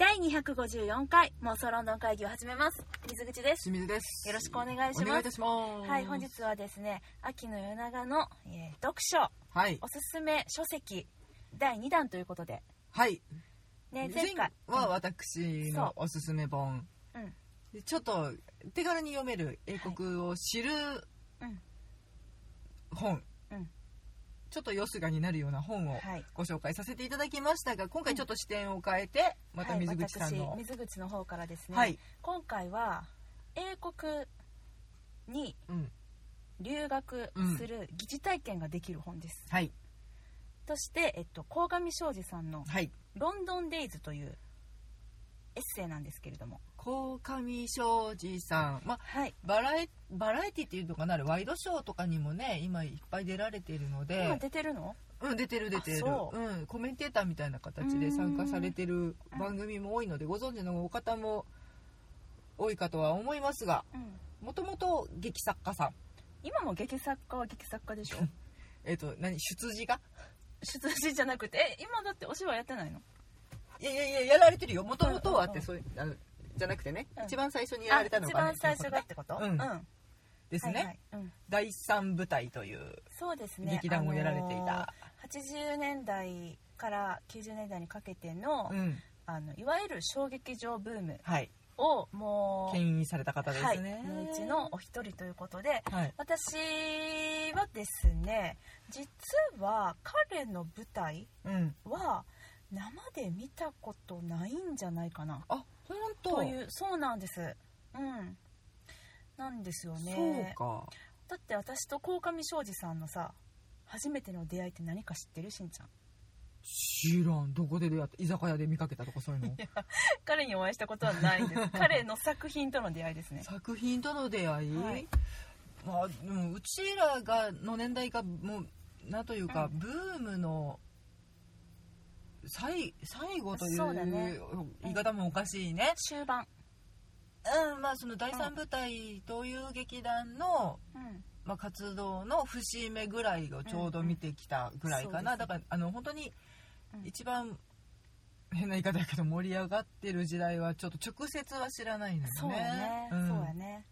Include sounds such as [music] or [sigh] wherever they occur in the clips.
第254回妄想ロンドン会議を始めます。水口です。清水です。よろしくお願いします。お願いいたします。はい本日はですね秋の夜長の、えー読書。はい。おすすめ書籍。第2弾ということで。はい。ね前回は私のおすすめ本。うん。でちょっと手軽に読める英国を知るうん。本。うんちょっとよすがになるような本をはい。ご紹介させていただきましたが今回ちょっと視点を変えてまた水口さんの。はい、私水口の方からですね、はい。今回は英国にうん。留学する疑似体験ができる本です、はい。そして、えっと、鴻上庄司さんのはい「ロンドンデイズ」というエッセイなんですけれども鴻上庄司さん。まあはい。バラエバラエティっていうのかな？ワイドショーとかにもね今いっぱい出られているの今で出てるの？うん出てる出てる。う。うん、コメンテーターみたいな形で参加されてる番組も多いのでご存知のお方も多いかとは思いますがうん。もともと劇作家さん。今も劇作家は劇作家でしょ？[laughs] えっ、と何？出自が？出自じゃなくて？え今だってお芝居やってないの？いやいやいややられてるよ。もともとはってそういうあのじゃなくてね、うん。一番最初にやられたのが、ね、あ一番最初がってこと？うん。うん。ですね、はいはい。うん、第三舞台というそうですね。劇団をやられていた、あのー80年代から90年代にかけての,、うん。あのいわゆる小劇場ブームはい。をもう牽引された方ですね、はい、のうちのお一人ということではい。私はですね実は彼の舞台うん。は生で見たことないんじゃないかな。あ本当。というそうなんです。うん。なんですよそうねか。だって私と鴻上庄司さんのさ初めての出会いって何か知ってるしんちゃん。知らん。どこで出会った居酒屋で見かけたとかそういうの？彼にお会いしたことはないんです。[laughs] 彼の作品との出会いですね。作品との出会い、はい。まあ、でもうちらがの年代がもうなんというか、うん。ブームの最最後といそうだね。う言い方もおかしいね、終盤。うんまあ、その第三舞台という劇団の、うん。まあ、活動の節目ぐらいをちょうど見てきたぐらいかな、うん。うんだからあの本当にうん。一番変な言い方やけど盛り上がってる時代はちょっと直接は知らないのよね。そうやね、ん。そうやね。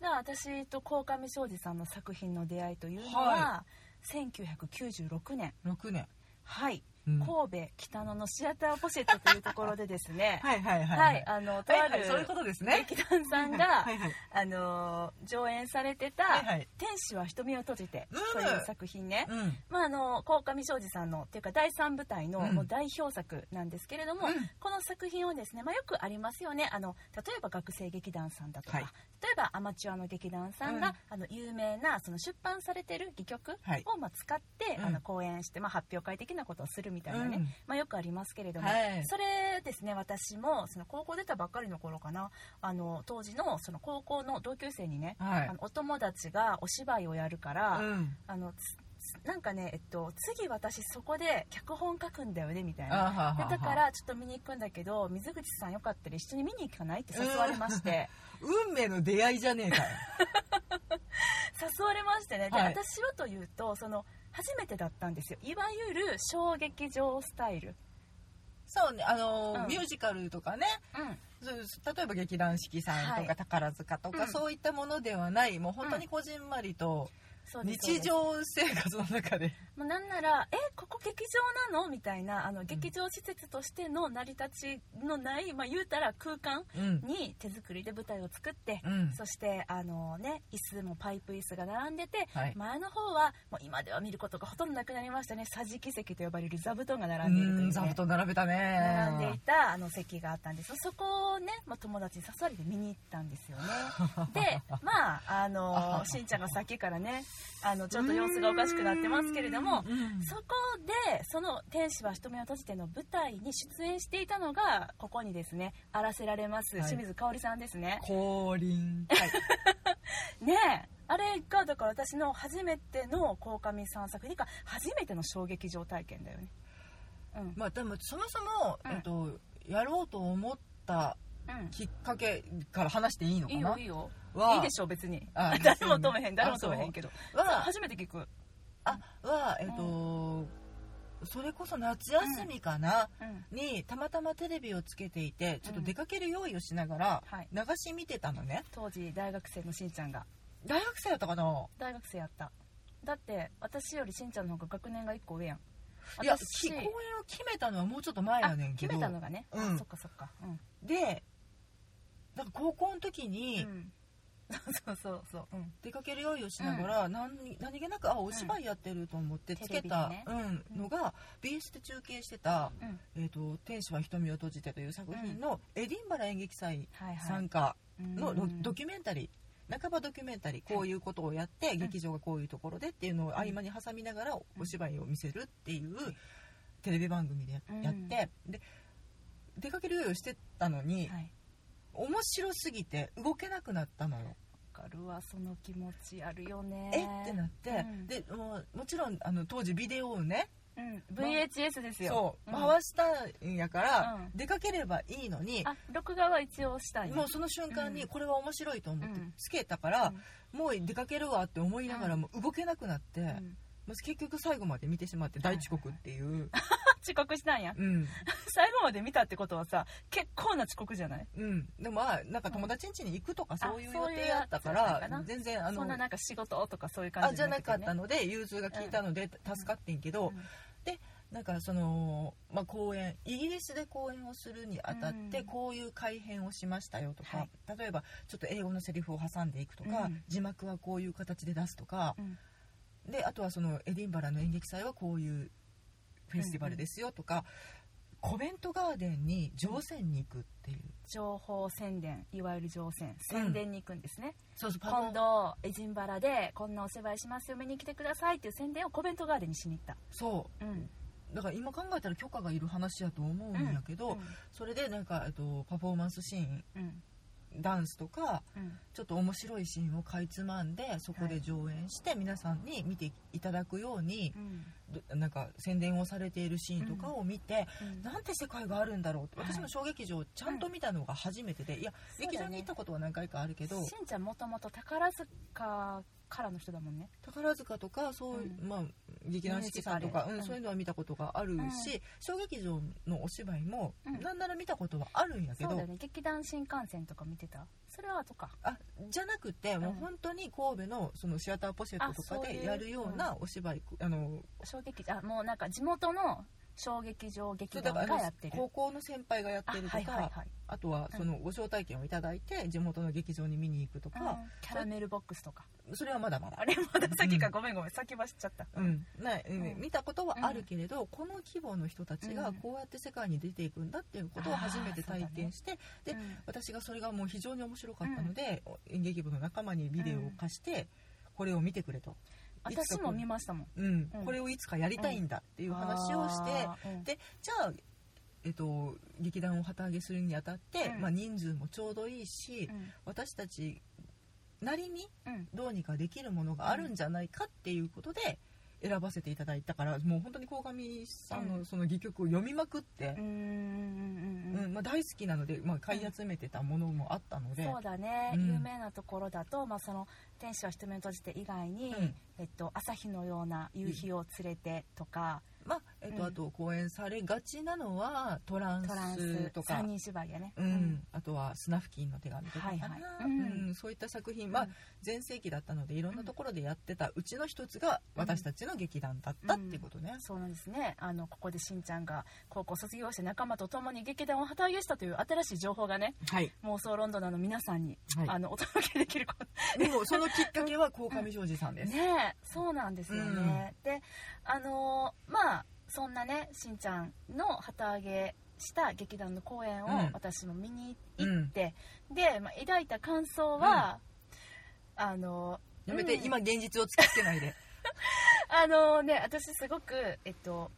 じゃあ私と鴻上庄司さんの作品の出会いというのは、は1996年。6年、はい、うん神戸北野のシアターポシェットというところでですね。[laughs] はいはいはいはい、あのとあるはいはいそういうことですね。劇団さんが、はいはいあの上演されてたはいはい「天使は瞳を閉じて」うん。という作品ね、うん。まあ、あの鴻上庄司さんのっていうか第3舞台のうん。もう代表作なんですけれども、うん。この作品をですね、まあ、よくありますよね。あの例えば学生劇団さんだとか、はい。例えばアマチュアの劇団さんが、うん。あの有名なその出版されてる戯曲はい。をまあ使って、うん。あの講演して、まあ、発表会的なことをするみたいなね、うん。まあ、よくありますけれども、はい。それですね私もその高校出たばっかりの頃かなあの当時のその高校の同級生にね、はい。あのお友達がお芝居をやるから、うん。あのなんかね、えっと、次私そこで脚本書くんだよねみたいあなでだからちょっと見に行くんだけど水口さんよかったら一緒に見に行かないって誘われまして、[laughs] 運命の出会いじゃねえかよ。[laughs] 誘われましてね。で、はい。私はというとその初めてだったんですよ。いわゆる小劇場スタイル、そうねあのーうん。ミュージカルとかね。うん、そう例えば劇団四季さんとはい。か宝塚とか、うん。そういったものではない。もう本当にこじんまりとそうです日常生活の中で。もうなんなら「えここ劇場なの?」みたいなあの劇場施設としての成り立ちのない、まあ、言うたら空間うん。に手作りで舞台を作って、うん。そしてあの、ね、椅子もパイプ椅子が並んでて、はい。前の方はもう今では見ることがほとんどなくなりましたね。桟敷席と呼ばれる座布団が並んでいるという、ね、うん座布団並べたね。並んでいたあの席があったんです。そこをね、まあ、友達に誘われて見に行ったんですよね。で [laughs] まああの [laughs] しんちゃんがさっきからねあのちょっと様子がおかしくなってますけれどもうんそこでその「天使は瞳を閉じて」の舞台に出演していたのがここにですねあらせられますはい。清水香織さんですね、降臨。はいねえ。あれがだから私の初めての鴻上さん作品か初めての衝撃場体験だよね。うん。まあでもそもそも、うん。えっと、やろうと思ったうんきっかけから話していいのかいいなよいいよ。は。いいでしょ別に。あ誰も止めへん。あ誰も止めへんけど。は。初めて聞く。あはえっと、それこそ夏休みかな、うん。にたまたまテレビをつけていてちょっと出かける用意をしながらはい。流し見てたのね。当時大学生のしんちゃんが。大学生だったかな？大学生やった。だって私よりしんちゃんの方が学年が1個上やん。いや公演を決めたのはもうちょっと前やねんけど。あ決めたのがね、うん。あそっかそっか。うん、でなんか高校の時にうん、[laughs] そうそうそううん。出かける用意をしながら、何何気なくあお芝居やってると思ってつけた、ね。うん、のが BS で中継してたうん「えー、と天使は瞳を閉じて」という作品のエディンバラ演劇祭参加のド,、キュメンタリー半ばドキュメンタリーこういうことをやって、劇場がこういうところでっていうのを合間に挟みながらお芝居を見せるっていうテレビ番組でやうん。やって、で出かける用意をしてたのに、はい面白すぎて動けなくなったのよ。わかるわその気持ちあるよね。え？ってなって、うん。でもうもちろんあの当時ビデオをねうん、VHS ですそう、よん。回したんやから、うん。出かければいいのにあ録画は一応したいもうその瞬間うん。にこれは面白いと思ってうん。つけたから、もう出かけるわって思いながらも動けなくなって、うん結局最後まで見てしまって大遅刻っていう、[laughs] 遅刻したんや。うん。[laughs] 最後まで見たってことはさ結構な遅刻じゃない？うん。でもまあなんか友達ん家に行くとかそういう予定やったかやつだったかな。ら全然あのそんななんか仕事とかそういう感じあじゃなかったのので融通が効いたので助かってんけど、なんかその、まあ、公演イギリスで公演をするにあたってうん。こういう改編をしましたよとか、はい。例えばちょっと英語のセリフを挟んでいくとか、うん。字幕はこういう形で出すとかうんであとはそのエディンバラの演劇祭はこういうフェスティバルですよとか、コベントガーデンに乗船に行くっていう、情報宣伝いわゆる乗船宣伝に行くんですね、そうそうパフォー。今度エジンバラでこんなお芝居しますよ見に来てくださいっていう宣伝をコベントガーデンにしに行った。そう。ん。うだから今考えたら許可がいる話やと思うんやけど、それでなんか、えっと、パフォーマンスシーンうんダンスとかうん。ちょっと面白いシーンをかいつまんでそこで上演して皆さんに見ていただくようにうん。どなんか宣伝をされているシーンとかを見て、うん。なんて世界があるんだろうってはい。私も小劇場ちゃんと見たのが初めてで、いやね。劇場に行ったことは何回かあるけどしんちゃんもともと宝塚からの人だもんね。宝塚とかそういう、うん。まあ劇団四季さんとか、うんそういうのは見たことがあるし、小劇場のお芝居も、うん。なんなら見たことはあるんやけどそうだよね。劇団新幹線とか見てた？それは後か。あじゃなくて、もう本当に神戸のそのシアターポシェットとかでやるようなお芝居、あの小劇あもうなんか地元の小劇場そ劇団がやってる。高校の先輩がやってるとかあ,、あはいはいはい。とはそのご招待券をいただいて地元の劇場に見に行くとうん。か、キャラメルボックスとか。それはまだまだ。あれまだ先か、うんごめんごめん先走っちゃった。うん。ないうん。うん。見たことはあるけれど、この規模の人たちがうん。こうやって世界に出ていくんだっていうことを初めて体験して、でうん。私がそれがもう非常に面白かったので、演劇部の仲間にビデオを貸して、これを見てくれと、私も見ましたもん。うん。うん。これをいつかやりたいんだっていう話をして、でじゃあ、えっと、劇団を旗揚げするにあたって、うん。まあ、人数もちょうどいいし、うん。私たちなりにうん。どうにかできるものがあるんじゃないかっていうことで選ばせていただいたからもう本当に鴻上さんうん。のその戯曲を読みまくってう、んうんうんうんまあ、大好きなので、まあ、買い集めてたものもあったので、そうだね、うん。有名なところだと、まあ、その天使は瞳を閉じて以外に、うん。えっと、朝日のような夕日を連れてとか、まあえっとうん。あと公演されがちなのはトランススとか。三。人芝居やね、うん、あとはスナフキンの手紙とかはいはい。うん。うん。そういった作品、まあ、全盛期だったのでいろんなところでやってたうちの一つが私たちの劇団だったっていうことね、そうなんですね。あのここでしんちゃんが高校卒業して仲間と共に劇団を旗揚げしたという新しい情報がねはい。妄想ロンドナーの皆さんに、はい。あのお届けできること。でもそのきっかけは鴻上庄司さんです、[laughs] ねえそうなんですよね、であのーまあそんなねしんちゃんの旗揚げした劇団の公演をうん。私も見に行って、で、まあ、抱いた感想は、あのやめて、うん。今現実を突きつけないで。[laughs] あのね私すごくえっと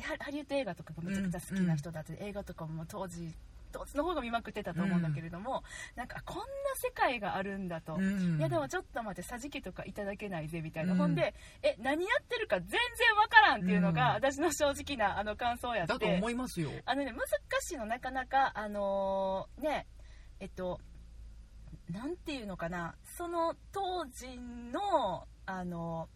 ハハリウッド映画とかがめちゃくちゃ好きな人だって、映画とかも当時当時の方が見まくってたと思うんだけれども、なんかこんな世界があるんだと、うん。いやでもちょっと待って桟敷とかいただけないぜみたいな、うん。ほんでえ何やってるか全然わからんっていうのが、うん。私の正直なあの感想やって。だと思いますよ。あのね難しいのなかなかあのーねえっとなんていうのかな。その当時のあの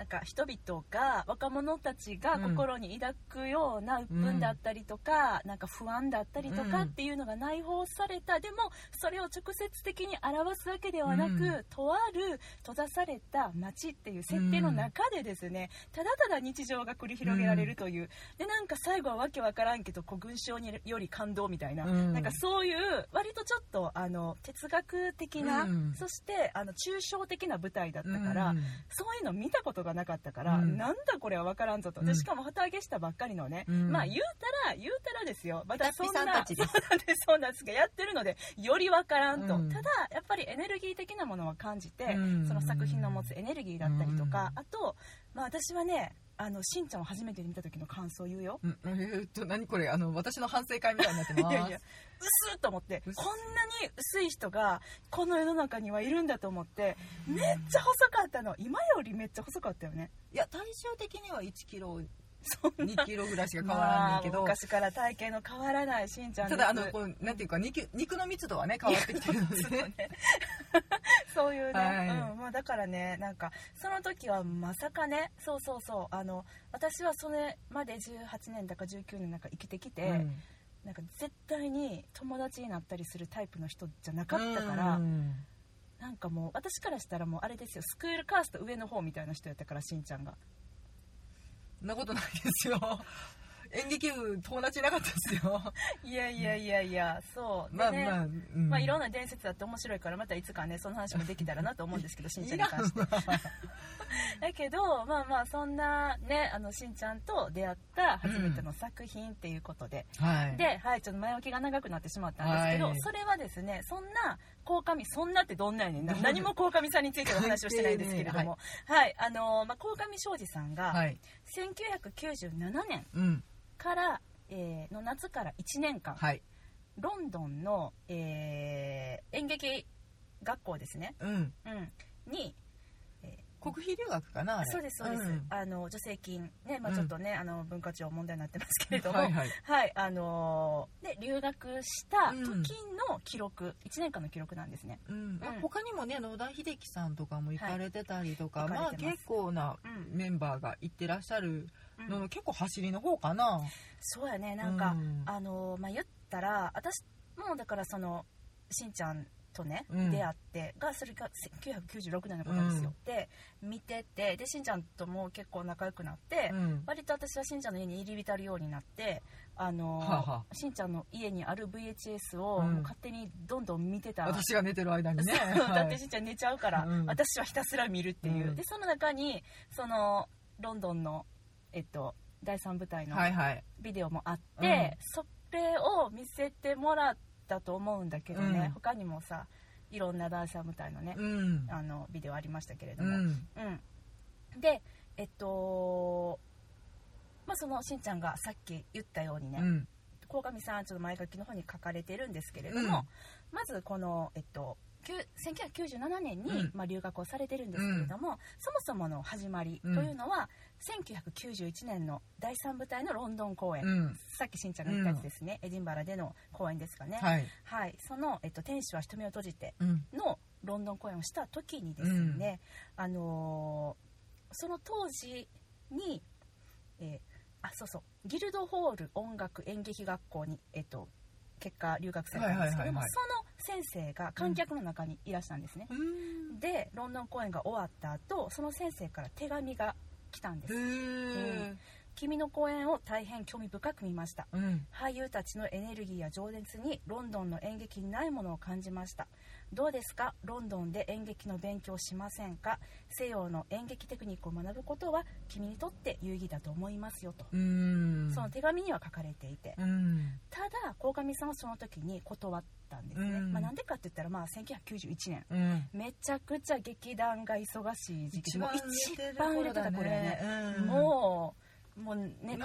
なんか人々が若者たちが心に抱くような鬱憤だったりとか、なんか不安だったりとかっていうのが内包された、でもそれを直接的に表すわけではなく、うん。とある閉ざされた街っていう設定の中でですね、ただただ日常が繰り広げられるという、でなんか最後はわけわからんけどこう群衆により感動みたいな、うん。なんかそういう割とちょっとあの哲学的な、うん。そしてあの抽象的な舞台だったから、うん。そういうの見たことがなかったから、うん。なんだこれは分からんぞと、うん。でしかも旗揚げしたばっかりのね、うん。まあ言うたら言うたらですよ。またそんなそうなんですそうなんですがやってるのでより分からんと、うん。ただやっぱりエネルギー的なものは感じて、うん。その作品の持つエネルギーだったりとか、うん。あと、まあ、私はねあのしんちゃんを初めて見た時の感想を言うよ、うんえーっと何これ？あの私の反省会みたいになってます。いやいや薄っと思ってこんなに薄い人がこの世の中にはいるんだと思ってめっちゃ細かったの。今よりめっちゃ細かったよね。いや体重的には1キロ2キロぐらいしか変わらないけまあど、昔から体型の変わらないしんちゃんただあのこうなんていうか肉肉の密度はね変わってきてるのでね。[laughs] そういうね、はい。うん。まあ、だからねなんかその時はまさかね。そうそうそう。あの私はそれまで18年だか19年だか生きてきて、うん。なんか絶対に友達になったりするタイプの人じゃなかったから、うん。なんかもう私からしたらもうあれですよ。スクールカースト上の方みたいな人やったからしんちゃんがそんなことないですよ。[laughs] 演劇部友達いなかったですよ。いやいやいやいやそう。まあでねまあ、うん。まあ、いろんな伝説だって面白いからまたいつかねその話もできたらなと思うんですけど [laughs] しんちゃんに関して。だけどまあまあそんなねあのしんちゃんと出会った初めての作品っていうことで、はい。で、はい、ちょっと前置きが長くなってしまったんですけど、はい。それはですねそんな鴻上そんなってどんなやねん。な何も鴻上さんについての話をしてないんですけれども、はい。あのまあ、鴻上庄司さんがはい。1997年うんから、えーの夏から1年間、はい。ロンドンの、えー演劇学校ですね、うん。うん、に国費留学かなそうですそうです、ん。あの助成金ね、まあ、うん。ちょっとね、あの文化庁問題になってますけれども、はいはい。はい、あのーで留学した時うん。の記録、1年間の記録なんですね。うん。まあうん他にもね野田秀樹さんとかも行かれてたりとか、はいまあ結構なうん。メンバーが行ってらっしゃるうん。のの、結構走りの方かな。そうやねなんか、うん。あのーまあ、言ったら私もだからそのしんちゃんとね、うん。出会ってがそれが1996年のことですよ、で見ててでしんちゃんとも結構仲良くなって、うん。割と私はしんちゃんの家に入り浸るようになってあのーはあはしんちゃんの家にある VHS を勝手にどんどん見てた、私が寝てる間にね。だはい。ってしんちゃん寝ちゃうから、うん。私はひたすら見るっていう、うん。でその中にそのロンドンの、えっと、第3部隊のはいはい。ビデオもあって、それを見せてもらったと思うんだけどね、うん。他にもさいろんな第3部隊のね、うん。あのビデオありましたけれども、うん。うん。でえっとまあそのしんちゃんがさっき言ったようにね、うん。鴻上さんちょっと前書きの方に書かれてるんですけれども、うん。まずこの、えっと、1997年に、うん。まあ、留学をされてるんですけれども、そもそもの始まりというのは、1991年の第3部隊のロンドン公演、うん。さっきしんちゃんが言ったやつですね、エディンバラでの公演ですかね、はい。はい、その、えっと「天使は瞳を閉じてうん」のロンドン公演をした時にですね、あのーその当時に、えーあそうそう。ギルドホール音楽演劇学校に、えっと、結果留学されたんですけども、はいはいはいはい。その先生が観客の中にいらしたんですね、うん。でロンドン公演が終わった後その先生から手紙が来たんです。へえ君の公演を大変興味深く見ました。うん。俳優たちのエネルギーや情熱にロンドンの演劇にないものを感じましたどうですか？ロンドンで演劇の勉強しませんか？西洋の演劇テクニックを学ぶことは君にとって有意義だと思いますよと、うん。その手紙には書かれていて。うん。ただ鴻上さんはその時に断ったんですね、うん。まあ、なんでかって言ったらまあ1991年。うん。めちゃくちゃ劇団が忙しい時期で一一番売れてた頃やね、うん。もうもうね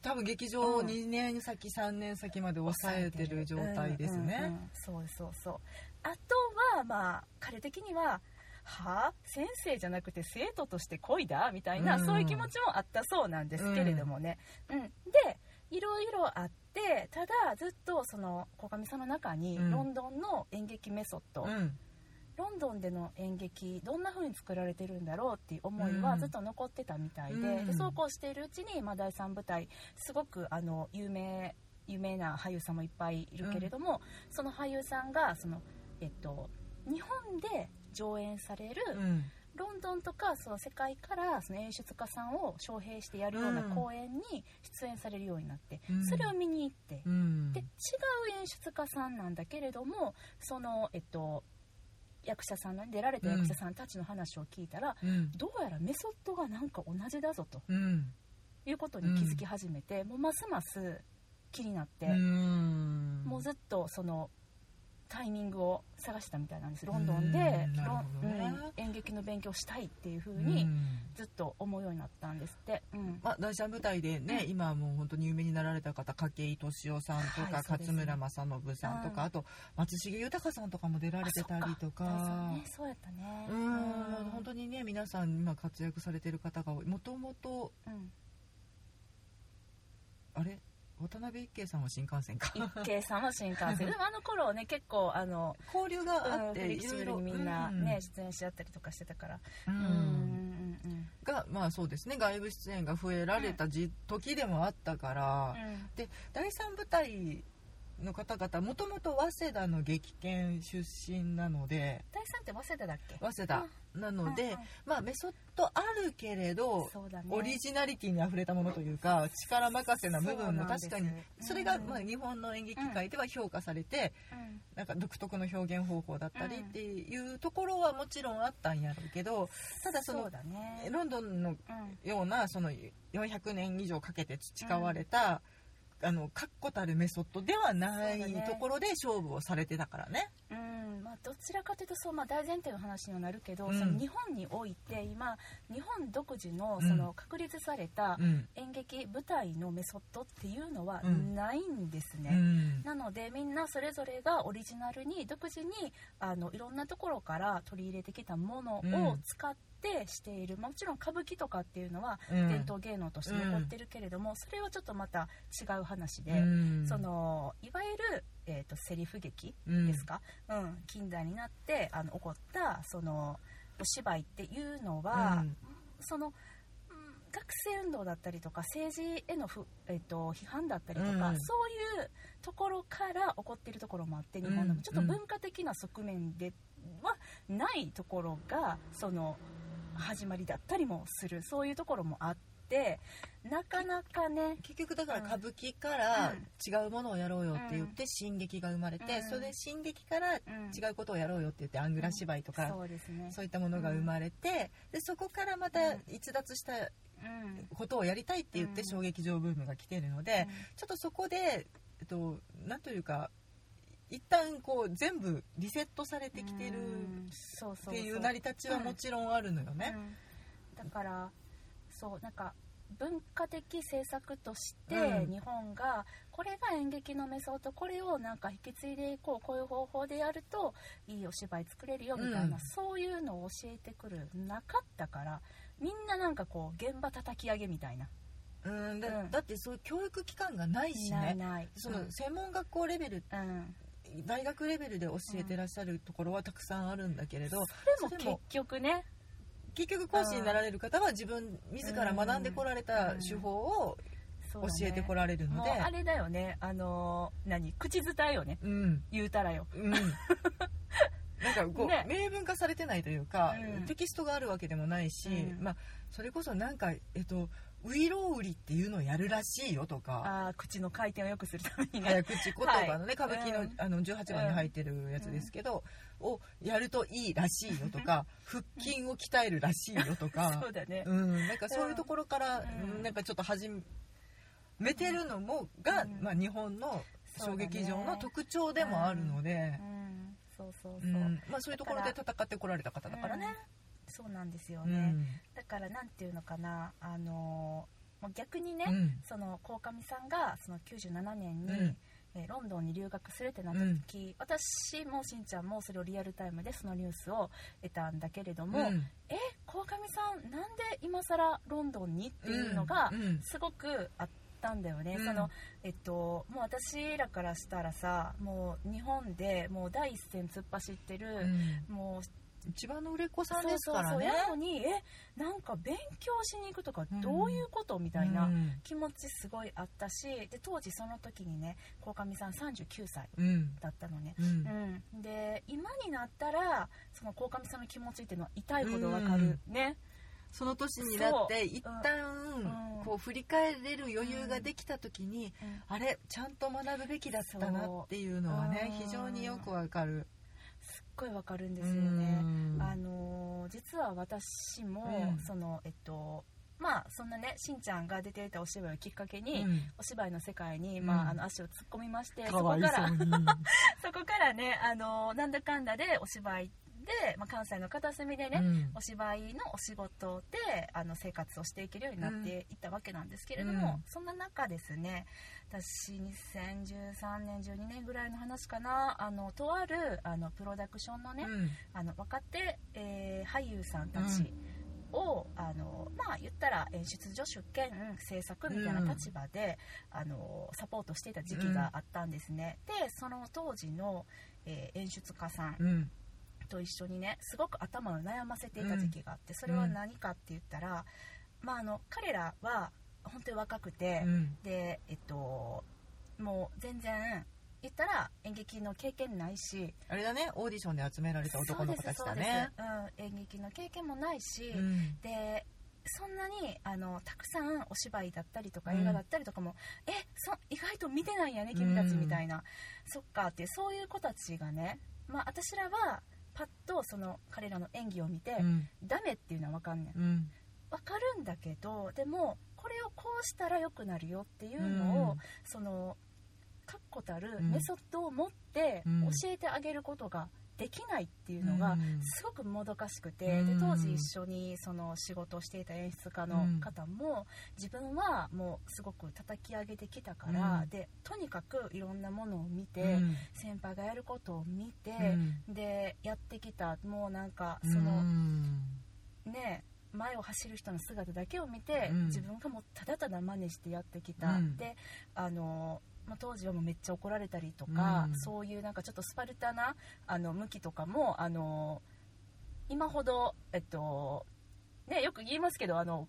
多分劇場を2年先3年先まで抑えてる状態ですうんうんうねん。そうそうそうあとはまあ彼的にははあ先生じゃなくて生徒として恋だみたいな、うん。そういう気持ちもあったそうなんですけれどもね、うん。でいろいろあってただずっとその鴻上さんの中にうん。ロンドンの演劇メソッド。っうん。ロンドンでの演劇どんな風に作られてるんだろうっていう思いはずっと残ってたみたいで,、うん。でそうこうしているうちに、まあ、第3舞台すごくあの有名有名な俳優さんもいっぱいいるけれども、その俳優さんがその、えっと、日本で上演される、うん。ロンドンとかその世界からその演出家さんを招聘してやるようなうん。公演に出演されるようになって、うん。それを見に行って、うん。で違う演出家さんなんだけれどもその、えっと、役者さんの出られた役者さんたちの話を聞いたら、うん。どうやらメソッドがなんか同じだぞとうん。いうことに気づき始めて、もうますます気になって、うん。もうずっとそのタイミングを探したみたいなんです。ロンドンで、ね。うん演劇の勉強したいっていう風うにん。ずっと思うようになったんですって、うん。まあ、第三舞台でね、うん。今はもう本当に有名になられた方筧敏夫さんとか、はい勝村政信さんとか、うん。あと松重豊さんとかも出られてたりとか。ねそうやったね。うん。本当にね皆さん今活躍されてる方が多い。もともとうん。あれ？渡辺一慶さんは新幹線か。一慶さんは新幹線。[laughs] でもあの頃ね結構あの交流があうんって、フレキシブルにみんなうん。ね、出演し合ったりとかしてたから。ううんんうんうん。がまあそうですね外部出演が増えられたじ、時でもあったから、うん。で第三舞台の方々もともと早稲田の劇研出身なので第三って早稲田だっけ？早稲田なので、うんうんまあメソッドあるけれど、ね。オリジナリティにあふれたものというか力任せな部分も確かにそれがうんまあ日本の演劇界では評価されて、うん。なんか独特の表現方法だったりうんっていうところはもちろんあったんやろうけどただそのロンドンのうん。ようなその400年以上かけて培われた、あの確固たるメソッドではないねところで勝負をされてたからね。うん。まあ、どちらかというとそう、まあ、大前提の話にはなるけど、うん。その日本において今日本独自のうんその確立されたうん演劇舞台のメソッドっていうのはうんないんですね。うん。なのでみんなそれぞれがオリジナルに独自にあのいろんなところから取り入れてきたものを使ってしている、もちろん歌舞伎とかっていうのはうん。伝統芸能として残ってるけれども、それはちょっとまた違う話で、うん。そのいわゆる、えー、とセリフ劇うん。ですか、うん。近代になってあの起こったそのお芝居っていうのは、うん。その、うん学生運動だったりとか政治へのふ、えっと批判だったりとか、うんそういうところから起こっているところもあって日本うん。のちょっと文化的な側面ではないところがその始まりだったりもするそういうところもあってなかなかね結局だから歌舞伎からうん。違うものをやろうよって言って新劇が生まれて、うん。それで新劇からうん。違うことをやろうよって言ってアングラ芝居とか、そうですね。そういったものが生まれて、でそこからまたうん。逸脱したうん。ことをやりたいって言ってうん。小劇場ブームが来てるので、ちょっとそこで、えっと、なんというか一旦こう全部リセットされてきてるっていう成り立ちはもちろんあるのよね。うん。だからそうなんか文化的政策としてうん。日本がこれが演劇のメソッドこれをなんか引き継いでいこうこういう方法でやるといいお芝居作れるよみたいな、うん。そういうのを教えてくるなかったからみんななんかこう現場叩き上げみたいな、うんだうん。だってそういう教育機関がないしね。ないない。その専門学校レベルうん、大学レベルで教えてらっしゃるところはたくさんあるんだけれど、でも結それも局ね。結局講師になられる方は自分自ら学んでこられた手法を教えてこられるので、もうあれだよね。あのー何？口伝えよね。うん。言うたらよ。うん。[laughs] なんかこう、ね。明文化されてないというか、うん。テキストがあるわけでもないし、うん。まあ、それこそなんか、えっと、ウイロウリっていうのをやるらしいよとか。あー口の回転を良くするためにね。早口言葉のね、はい。歌舞伎の,、うん。あの18番に入ってるやつですけど、をやるといいらしいよとか [laughs] 腹筋を鍛えるらしいよとか。[laughs] そうだね、うん、なんかそういうところから、なんかちょっと始めてるのもが、うん。まあ、日本の小劇場の特徴でもあるので、うん、そうそううそう、ん。まあ、そういうところで戦ってこられた方だからね。そうなんですようね、ん。だからなんていうのかなあのーもう逆にね、うん。その鴻上さんがその97年に、うん。えーロンドンに留学するってなった時、私もしんちゃんもそれをリアルタイムでそのニュースを得たんだけれども、うん。え鴻上さんなんで今更ロンドンにっていうのがうん。うん。すごくあったんだよね、うん。そのえっともう私らからしたらさもう日本でもう第一線突っ走ってる、もう一番の売れっ子さんですからね。そうそうそう。にえなんか勉強しに行くとかどういうこと、みたいなうん。気持ちすごいあったしで当時その時にね鴻上さん39歳うん。だったのね、うん。うん、で今になったらその鴻上さんの気持ちっていうのは痛いほどわかるね、その年になって一旦うん。こう振り返れる余裕ができた時にうん。あれちゃんと学ぶべきだったなっていうのはね非常によくわかるごいわかるんですよね、うん。あのー実は私も、うん。そのえっとまあそんなねしんちゃんが出ていたお芝居をきっかけに、うん。お芝居の世界に、うん。まあ、あの足を突っ込みまして、かわいそこからそこからねあのなんだかんだでお芝居で、まあ、関西の片隅でね、うん。お芝居のお仕事であの生活をしていけるようになっていったわけなんですけれども、うん。そんな中ですね私2013年12年ぐらいの話かなあのとあるあのプロダクションのね、うん。あの若手、えー俳優さんたちを、あのまあ言ったら演出助手兼制作みたいな立場で、あのサポートしていた時期があったんですね、でその当時の、えー演出家さんうんと一緒にねすごく頭を悩ませていた時期があってそれは何かって言ったら、まあ、あの彼らは本当に若くて、うん。でえっともう全然言ったら演劇の経験ないしあれだねオーディションで集められた男の子たちだね。そうん、演劇の経験もないし、うん。でそんなにあのたくさんお芝居だったりとかうん。映画だったりとかも、えそ意外と見てないんやね君たちみたいな、そっかってそういう子たちがね、まあ、私らはパッとその彼らの演技を見て、うん。ダメっていうのは分かんねんうん。分かるんだけどでもこれをこうしたら良くなるよっていうのを、うん。その確固たるうん。メソッドを持ってうん。教えてあげることができないっていうのがうん。すごくもどかしくて、うん。で当時一緒にその仕事をしていた演出家の方も自分はもうすごく叩き上げてきたから、うん。でとにかくいろんなものを見て、うん。先輩がやることを見て、うん。でやってきたもうなんかうん。その、ね前を走る人の姿だけを見て、うん。自分がもうただただ真似してやってきた、うん。であの、まあ、当時はもうめっちゃ怒られたりとか、うん。そういうなんかちょっとスパルタなあの向きとかもあの今ほどえっとねよく言いますけどあの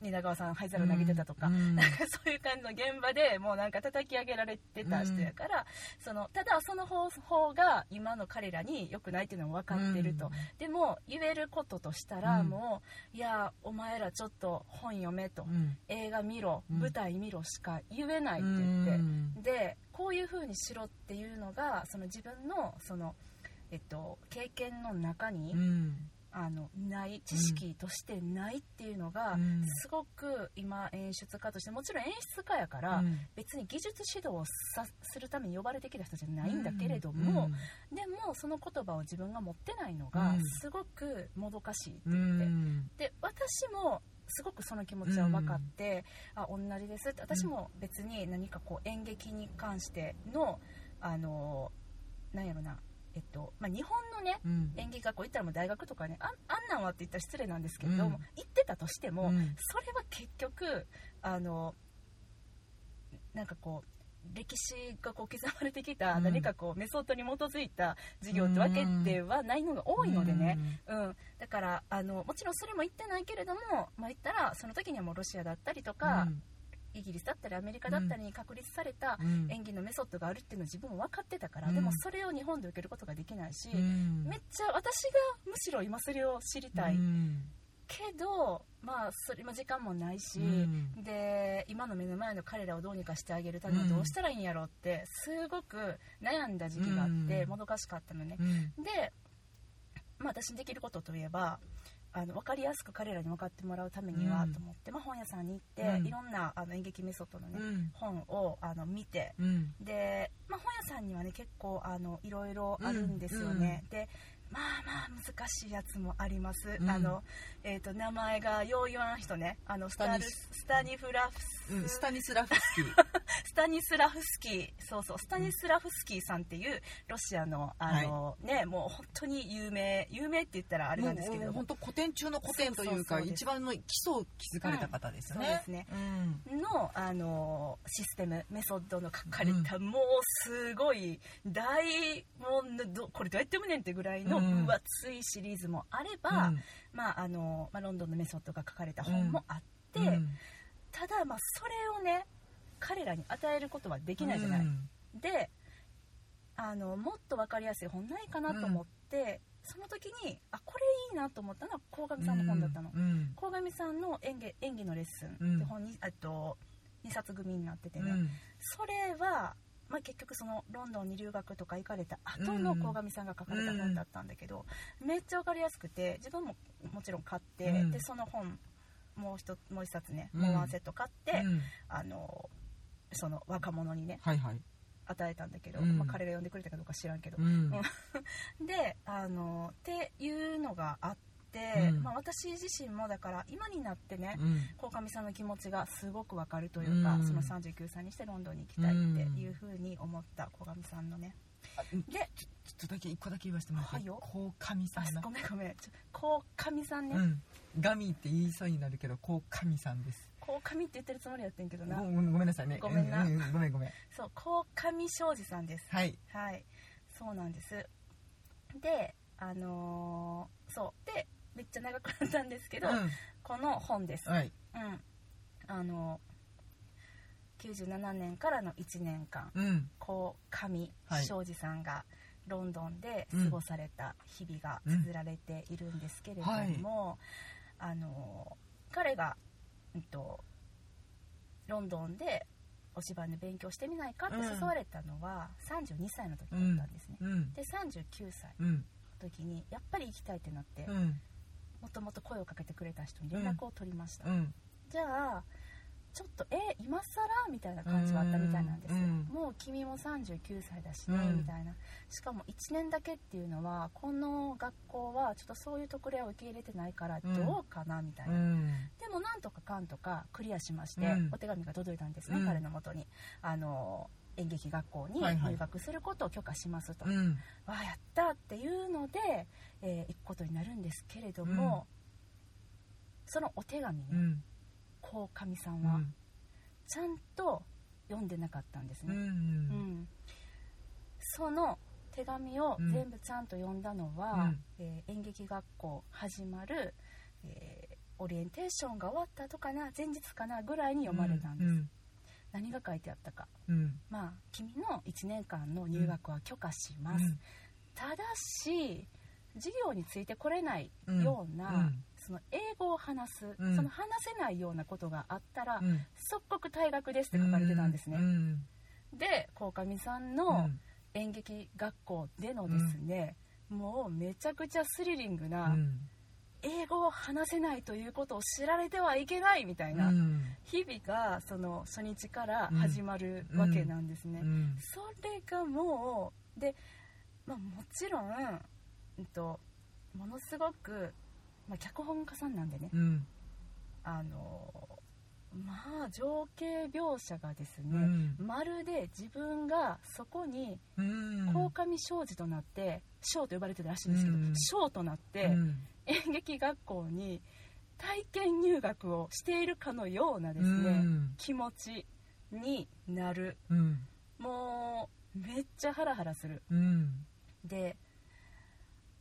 蜷川さん灰皿投げてたとか、うんなんかそういう感じの現場でもうなんか叩き上げられてた人やから、そのただその方法が今の彼らに良くないっていうのも分かってると、うん。でも言えることとしたら、うん。もういやお前らちょっと本読めと、うん。映画見ろ、うん。舞台見ろしか言えないって言って、うん。でこういう風にしろっていうのがその自分のその、えっと、経験の中に、うんあのない知識としてないっていうのが、うん。すごく今演出家としてもちろん演出家やから、うん。別に技術指導をさするために呼ばれてきた人じゃないんだけれども、でもその言葉を自分が持ってないのがうん。すごくもどかしいってう言って、ん。で私もすごくその気持ちは分かって、あ同じですって私も別に何かこう演劇に関してのあのなんやろなえっとまあ、日本のねうん。演劇学校行ったらもう大学とかねああんなんはって言ったら失礼なんですけれども、うん行ってたとしても、うん。それは結局あのなんかこう歴史がこう刻まれてきたうん。何かこうメソッドに基づいた授業ってわけではないのが多いのでね、うん。だからあのもちろんそれも言ってないけれども、まあ、言ったらその時にはもうロシアだったりとか、イギリスだったりアメリカだったりに確立されたうん。演技のメソッドがあるっていうのを自分も分かってたから、うん。でもそれを日本で受けることができないし、うん。めっちゃ私がむしろ今それを知りたい、うん。けどまあそれも時間もないし、うん。で今の目の前の彼らをどうにかしてあげるためにはどうしたらいいんやろうってすごく悩んだ時期があって、うん。もどかしかったのね、うん。で、まあ、私にできることといえばあの分かりやすく彼らに分かってもらうためにはうん。と思って、まあ、本屋さんに行って、うん。いろんなあの演劇メソッドの、ねうん。本をあの見てうん。で、まあ、本屋さんにはね結構あのいろいろあるんですよね、でまあまあ難しいやつもあります、うん。あの、えー、と名前がよう言わん人ね。あのスタルスス。タニフラフス、うん、スタニスラフスキー。[laughs] スタニスラフスキー。そうそうスタニスラフスキーさんっていうロシアのあの、ねもう本当に有名有名って言ったらあれなんですけれど。も本当古典中の古典というか一番の基礎を築かれた方ですよね、うんそうですね。うん。のあのシステムメソッドの書かれた、もうすごい大もうどこれどうやって読むねんってぐらいのうん分厚いシリーズもあれば、まああのまあ、ロンドンのメソッドが書かれた本もあって、うん。ただまあそれをね彼らに与えることはできないじゃない、うん。であのもっと分かりやすい本ないかなと思って、その時にあこれいいなと思ったのは鴻上さんの本だったの。うん。鴻上さんの演技演技のレッスンうんって本に、えっと2冊組になっててね、うん。それは、まあ、結局そのロンドンに留学とか行かれた後のうん鴻上さんが書かれた本だったんだけど、めっちゃ分かりやすくて自分ももちろん買って、うん。でその本もう一つもう一冊ね、うん。もうワンセット買って、うん。あのその若者にねはいはい。与えたんだけど、うん。まあ、彼が読んでくれたかどうか知らんけど、うん。[laughs] であのっていうのがあって、うん。まあ、私自身もだから今になってねうん。鴻上さんの気持ちがすごくわかるというか、うん。その39歳にしてロンドンに行きたいっていうふうに思った鴻上さんのね。あでちょっとだけ一個だけ言わせてもらっていいはいよ。こう神さあんなごめんごめんちょ鴻上さんね、うん。ガミって言いそうになるけどこう神さんです。鴻上って言ってるつもりやってんけどな。ごごめんごめんなさいね。ごめんな。ううごめんごめん。そう鴻上庄司さんです。はい。はい。そうなんです。であのーそう。でめっちゃ長くなったんですけど、うこの本です。んはい。うん、あの97年からの1年間うん。こう上はい庄司さんがロンドンで過ごされた日々が綴られているんですけれども、あの彼が、うんと、ロンドンでお芝居の勉強してみないかって誘われたのは32歳の時だったんですね、うん。で39歳うんの時にやっぱり行きたいってなってうんもともと声をかけてくれた人に連絡を取りました、うん。じゃあちょっとえ今更みたいな感じがあったみたいなんですよ、うんもう君も39歳だしね、うん。みたいな。しかも1年だけっていうのはこの学校はちょっとそういう特例を受け入れてないからうん。どうかなみたいな、うん。でもなんとかかんとかクリアしまして、うん。お手紙が届いたんですね、うん。彼のもとに。あの演劇学校にはいはい。入学することを許可しますと、うん。わあやったっていうので、えー行くことになるんですけれども、そのお手紙ねうん。鴻上さんはうん。ちゃんと読んでなかったんですうんね、うん。その手紙を全部ちゃんと読んだのは、うん。えー演劇学校始まる、えーオリエンテーションが終わった後かな前日かなぐらいに読まれたんです、うん何が書いてあったか。うん。まあ君の1年間の入学は許可します、うん。ただし授業についてこれないうんような、うんその英語を話す、うん。その話せないようなことがあったら、うん。即刻退学ですって書かれてたんですね、うんで鴻上さんうのん。演劇学校でのですね、もうめちゃくちゃスリリングうなん。英語を話せないということを知られてはいけないみたいなうん。日々がその初日から始まるわけなんですね、うん。それがもうで、まあ、もちろん、うんと、ものすごく、まあ、脚本家さんなんでね。うん。あのまあ情景描写がですね、うん。まるで自分がそこにうん。鴻上庄司となって庄と呼ばれてるらしいんですけどうん。庄となってうん。演劇学校に体験入学をしているかのようなですうねん。気持ちになる。うん。もうめっちゃハラハラする。うん。で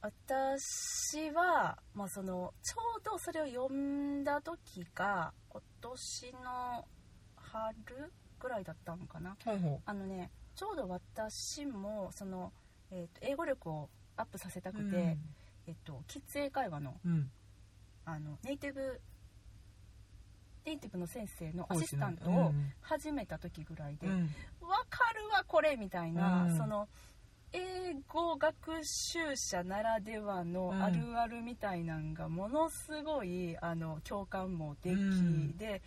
私は、まあ、そのちょうどそれを読んだ時が今年の春ぐらいだったのかな。ほうほあのねちょうど私もその、えーと英語力をアップさせたくて、うえっと、キッズ英会話のうん。あのネイティブネイティブの先生のアシスタントをうん。始めた時ぐらいで、うん。わかるわこれみたいな、うん。その英語学習者ならではのうん。あるあるみたいなんがものすごいあの共感もでき、うん。で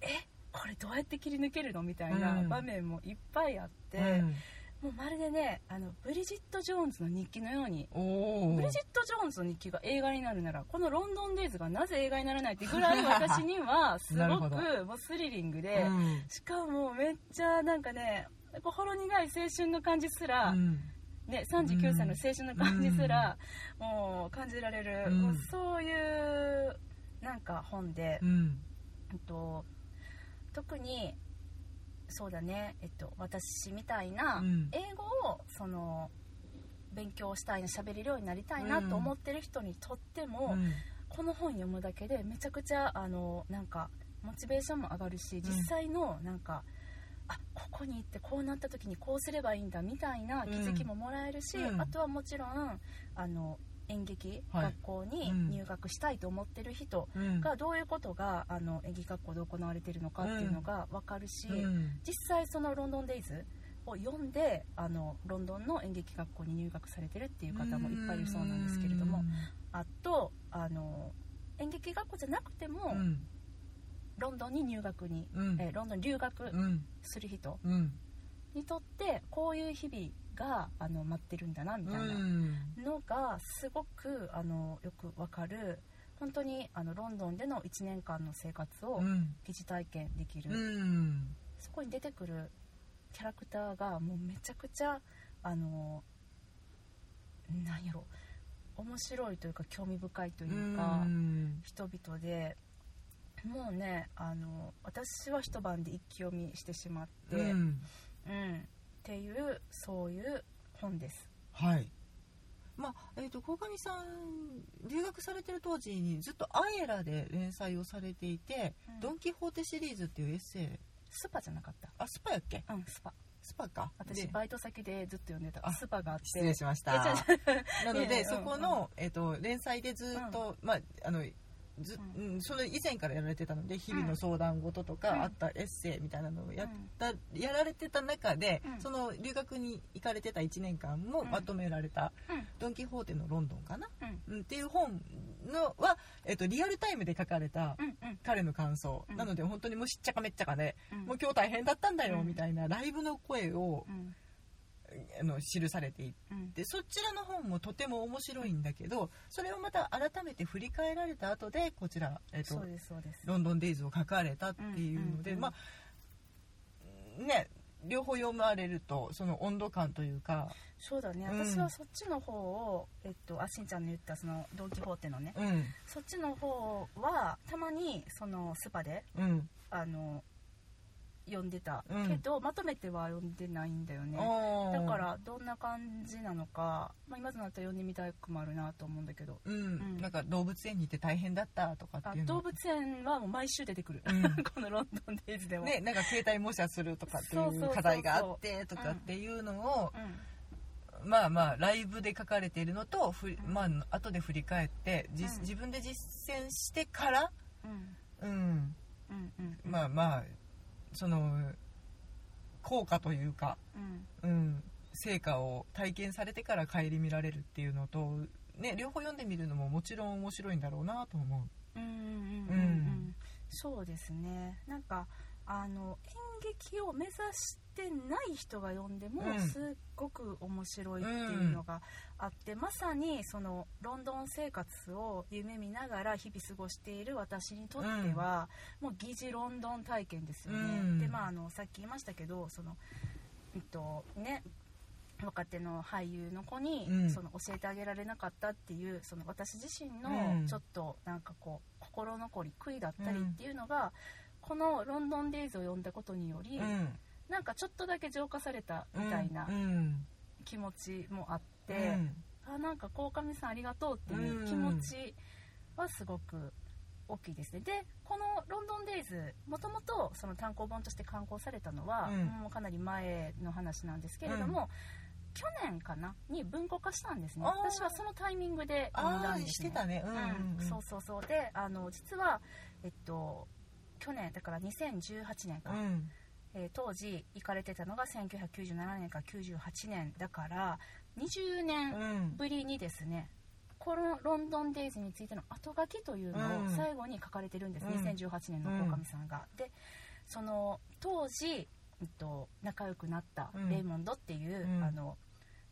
えこれどうやって切り抜けるのみたいなうん。場面もいっぱいあって、うん。もうまるでねあのブリジット・ジョーンズの日記のようにブリジット・ジョーンズの日記が映画になるならこの「ロンドン・デイズ」がなぜ映画にならないってぐらい私には [laughs] すごくどもうスリリングで、うん。しかもめっちゃなんかねほろ苦い青春の感じすら、うんね、39歳の青春の感じすら、もう感じられる、うん。もうそういうなんか本で、うん。えっと、特にそうだね、えっと、私みたいなうん。英語をその勉強したいな喋れるようになりたいなと思ってる人にとっても、うん。この本読むだけでめちゃくちゃあのなんかモチベーションも上がるし実際のなんか、あここに行ってこうなった時にこうすればいいんだみたいな気づきももらえるし、うん。あとはもちろんあの演劇はい。学校にうん。入学したいと思ってる人うん。がどういうことがあの演劇学校で行われているのかっていうのが分かるし、うん。実際そのロンドンデイズを読んであのロンドンの演劇学校に入学されてるっていう方もいっぱいいるそうなんですけれども、あとあの演劇学校じゃなくても、うんロンドンに入学に、うん。えーロンドンに留学うん。する人うん。にとってこういう日々があの待ってるんだなみたいなのがすごくあのよくわかる本当にあのロンドンでの1年間の生活をうん。疑似体験できる、うん。そこに出てくるキャラクターがもうめちゃくちゃあのなんやろ面白いというか興味深いというか、うん。人々でもうねあの私は一晩で一気読みしてしまって、うん。うん。っていうそういう本です。はい。まあえー、と鴻上さん留学されてる当時にずっと「アエラ」で連載をされていて「うん。ドン・キホーテ」シリーズっていうエッセイ。SPA じゃなかった。あ SPA やっけ？うん SPA。SPA か。私で。バイト先でずっと読んでた。あ SPA があって。失礼しました。なので [laughs] そこの、えー、と連載でずっと、まああのずううん、それ以前からやられてたので日々の相談事とか、うんあったエッセイみたいなのをやった、やられてた中で、うん。その留学に行かれてた1年間もうん。まとめられたうん「ドン・キホーテのロンドン」かな、うん。うん、っていう本のは、えっとリアルタイムで書かれた彼の感想、うん。なので本当にもうしっちゃかめっちゃかで、うん。もう今日大変だったんだよ、うん。みたいなライブの声をう、んあの記されていて。そちらの本もとても面白いんだけどそれをまた改めて振り返られた後でこちら、ロンドンデイズを書かれたっていうので、まあね両方読まれるとその温度感というか、そうだね。うん。私はそっちの方をえっとあしんちゃんの言ったそのドン・キホーテのね。うん。そっちの方はたまにそのスパでうん。あの読んでた。うん。けど、まとめては読んでないんだよね。だからどんな感じなのか、まあ、今となったら読んでみたくもあるなと思うんだけど。うん。うん。なんか動物園に行って大変だったとかあっていうの？動物園はもう毎週出てくる、うん。[laughs] このロンドンデイズでも、ね、なんか携帯模写するとかっていそう課題があってとかっていうのを、うん。まあまあライブで書かれているのとふまあ後で振り返って自分で実践してから、うんうん。まあまあその効果というか、うん。うん、成果を体験されてから顧みられるっていうのと、ね、両方読んでみるのももちろん面白いんだろうなと思う。うんうんうんうんううんん。そうですね。なんかあの演劇を目指してない人が読んでもうん。すっごく面白いっていうのがあって、まさにそのロンドン生活を夢見ながら日々過ごしている私にとっては、もう疑似ロンドン体験ですよね。うん。でまああのさっき言いましたけどそのえっとね若手の俳優の子に、うん。その教えてあげられなかったっていうその私自身うん。のちょっとなんかこう心残り悔いだったりっていうのが、この「ロンドンデイズ」を読んだことにより、うん。なんかちょっとだけ浄化されたみたいなうん。気持ちもあって、うん。あなんか鴻上さんありがとうっていう気持ちはすごく大きいですね。でこの「ロンドンデイズ」もともとその単行本として刊行されたのは、うん。もうかなり前の話なんですけれども、去年かな？に文庫化したんですね。私はそのタイミングで読んだんですね。してたね。うんうん。うん、そうそうそう。であの実はえっと去年だから2018年か、うん。えー当時行かれてたのが1997年か98年だから20年うん。ぶりにですねこのロンドンデイズについての後書きというのをうん。最後に書かれてるんです、うん。2018年の鴻上さんが。でその当時うんと、仲良くなったうん。レイモンドっていう、うん。あの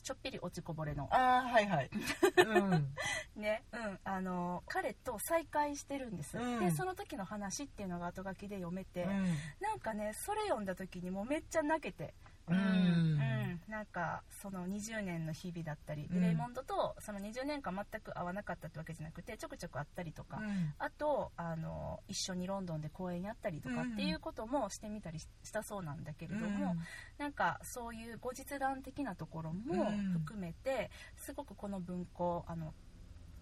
ちょっぴり落ちこぼれの。ああはいはい。うん。[laughs] ね、うん、あの彼と再会してるんです、うん。でその時の話っていうのが後書きで読めて、うん。なんかねそれ読んだ時にもうめっちゃ泣けてうん。うん。なんかその20年の日々だったり、でうん。レイモンドとその20年間全く会わなかったってわけじゃなくてちょくちょく会ったりとか、うん。あとあの一緒にロンドンで公演やったりとかっていうこともしてみたりししたそうなんだけれども、なんかそういう後日談的なところもうん。含めて、すごくこの文庫あの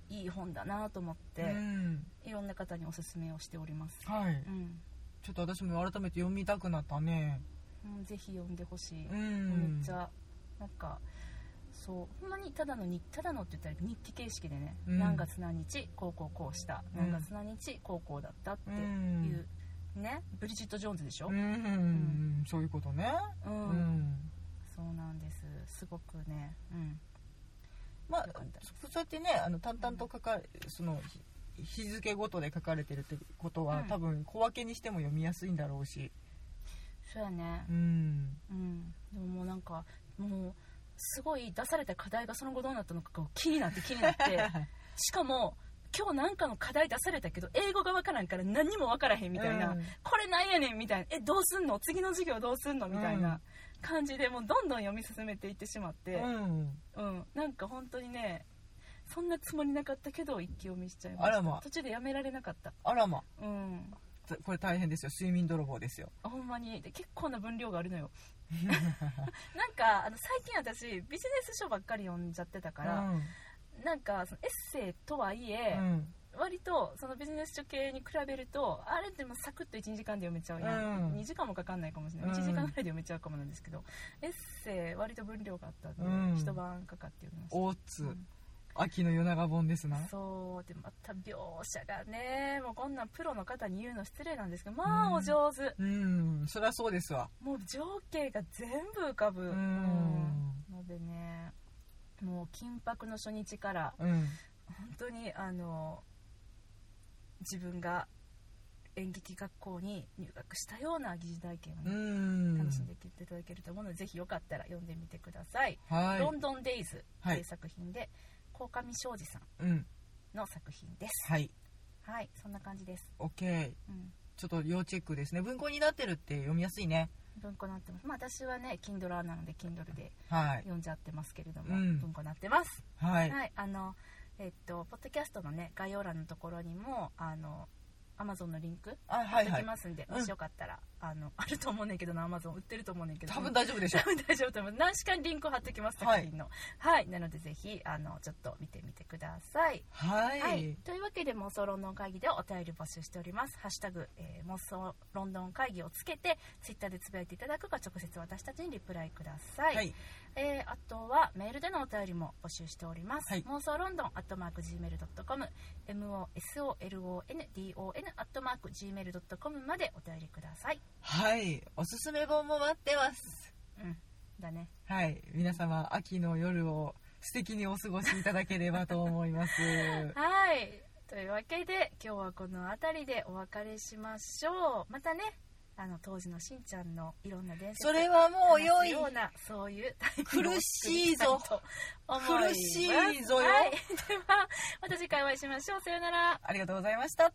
いい本だなと思って、うん。いろんな方におすすめをしております、はい。うん。ちょっと私も改めて読みたくなったねうん、ぜひ読んでほしい、うん。めっちゃなんかそうほんまにただの日ただのって言ったら日記形式でね、うん。何月何日こうこうこうしたうん。何月何日こうこうだったってういん。う、ねブリジット・ジョーンズでしょ、うん。うん。そういうことね。うん。うん。そうなんです。すごくねうん。まあそうやってねあの淡々と書かれその日日付ごとで書かれてるってことは、うん。多分小分けにしても読みやすいんだろうしそうやね。うん。うん。でももうなんかもうすごい出された課題がその後どうなったのかが気になって気になって。[laughs] しかも今日なんかの課題出されたけど英語がわからんから何にもわからへんみたいな、うん。これなんやねんみたいな。えどうすんの？次の授業どうすんの？みたいな感じでもうどんどん読み進めていってしまって、うん。うん、なんか本当にねそんなつもりなかったけど一気読みしちゃいました。あらま。途中でやめられなかった。あらま。うんこれ大変ですよ。睡眠泥棒ですよ。ほんまに。で結構な分量があるのよ。[laughs] なんかあの最近私ビジネス書ばっかり読んじゃってたから、なんかそのエッセイとはいえ、うん。割とそのビジネス書系に比べるとあれってもうサクッと1時間で読めちゃうやん、うん。2時間もかかんないかもしれない、うん。1時間ぐらいで読めちゃうかもなんですけどエッセイ割と分量があったんで、うん。一晩かかって読みました。大津、うん秋の夜長本ですな。そうでまた描写がねもうこんなんプロの方に言うの失礼なんですけどまあうん。お上手、うんそりゃそうですわ。もう情景が全部浮かぶ、うん。うんのでねもう緊迫の初日からうん。本当にあの自分が演劇学校に入学したような疑似体験をうね、ん。楽しんでいただけると思うのでぜひよかったら読んでみてください「はい。ロンドンデイズ」とはいい。う作品で鴻上庄司さんうん。の作品です。はい。はいそんな感じです、OK うん、ちょっと要チェックですね。文庫になってるって読みやすいね。文庫なってます。まあ私はね Kindle なので Kindle ではい。読んじゃってますけれども、うん。文庫なってます。はい、はい、あの、えっと、ポッドキャストのね、概要欄のところにも、あの、アマゾンのリンクあはい貼ってはいきますんで、うん。もしよかったら、あの、[laughs] あると思うねんけどな、アマゾン売ってると思うねんけど。多分大丈夫でしょ [laughs] 多分大丈夫と思います。何しかにリンクを貼っておきます、作品の。はい、なのでぜひ、あの、ちょっと見てみてください。はい、はい、というわけで妄想ロンドン会議ではお便り募集しております。ハッシュタグ、えー妄想ロンドン会議をつけて、ツイッターでつぶやいていただくか、直接私たちにリプライください。はいえーあとはメールでのお便りも募集しております。はい妄想ロンドンアットマーク Gmail.com、MOSOLONDON アットマーク Gmail.com までお便りください。はいおすすめ本も待ってますうん、だね。はい皆様秋の夜を素敵にお過ごしいただければと思います [laughs] はい。というわけで、今日はこの辺りでお別れしましょう。またね、あの、当時のしんちゃんのいろんな伝説それはもう良いような、そういう苦しいぞ苦しいぞよはい。では、また次回お会いしましょう。さようなら。ありがとうございました